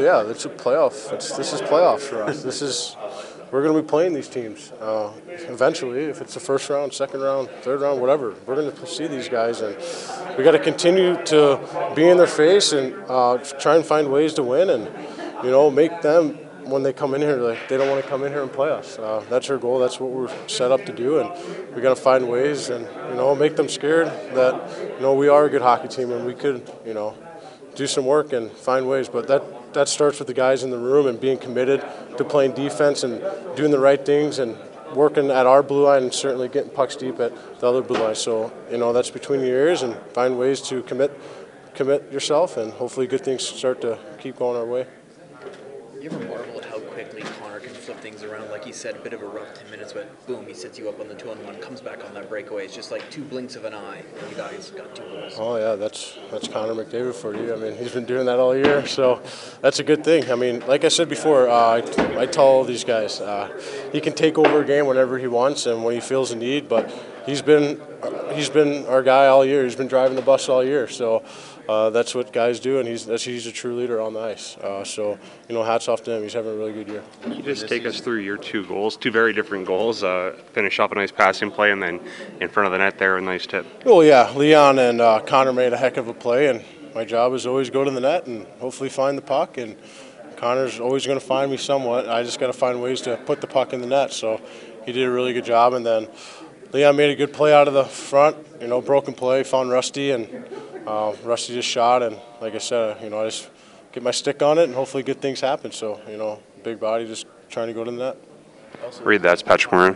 Well, yeah, it's a playoff. It's, this is playoffs for us. This is we're going to be playing these teams uh, eventually. If it's the first round, second round, third round, whatever, we're going to see these guys, and we got to continue to be in their face and uh, try and find ways to win, and you know, make them when they come in here, like they don't want to come in here and play us. Uh, that's our goal. That's what we're set up to do, and we got to find ways and you know make them scared that you know we are a good hockey team and we could you know do some work and find ways. But that that starts with the guys in the room and being committed to playing defense and doing the right things and working at our blue line and certainly getting pucks deep at the other blue line. So you know that's between your ears and find ways to commit commit yourself and hopefully good things start to keep going our way. You ever marveled how quickly Connor can flip things around? Like he said, a bit of a rough 10 minutes, but boom, he sets you up on the two on one, comes back on that breakaway. It's just like two blinks of an eye, you guys got two goals. Oh yeah, that's that's Connor McDavid for you. I mean, he's been doing that all year, so that's a good thing. I mean, like I said before, uh, I, I tell all these guys uh, he can take over a game whenever he wants and when he feels a need. But he's been he's been our guy all year. He's been driving the bus all year, so. Uh, that's what guys do, and he's he's a true leader on the ice. Uh, so, you know, hats off to him. He's having a really good year. Can you just take us through your two goals, two very different goals? Uh, finish off a nice passing play, and then in front of the net there, a nice tip. Well, yeah, Leon and uh, Connor made a heck of a play, and my job is always go to the net and hopefully find the puck. And Connor's always going to find me somewhat. I just got to find ways to put the puck in the net. So he did a really good job, and then Leon made a good play out of the front. You know, broken play, found Rusty, and uh, Rusty just shot. And like I said, you know, I just get my stick on it, and hopefully good things happen. So you know, big body just trying to go to the net. Read that's Patrick Maroon.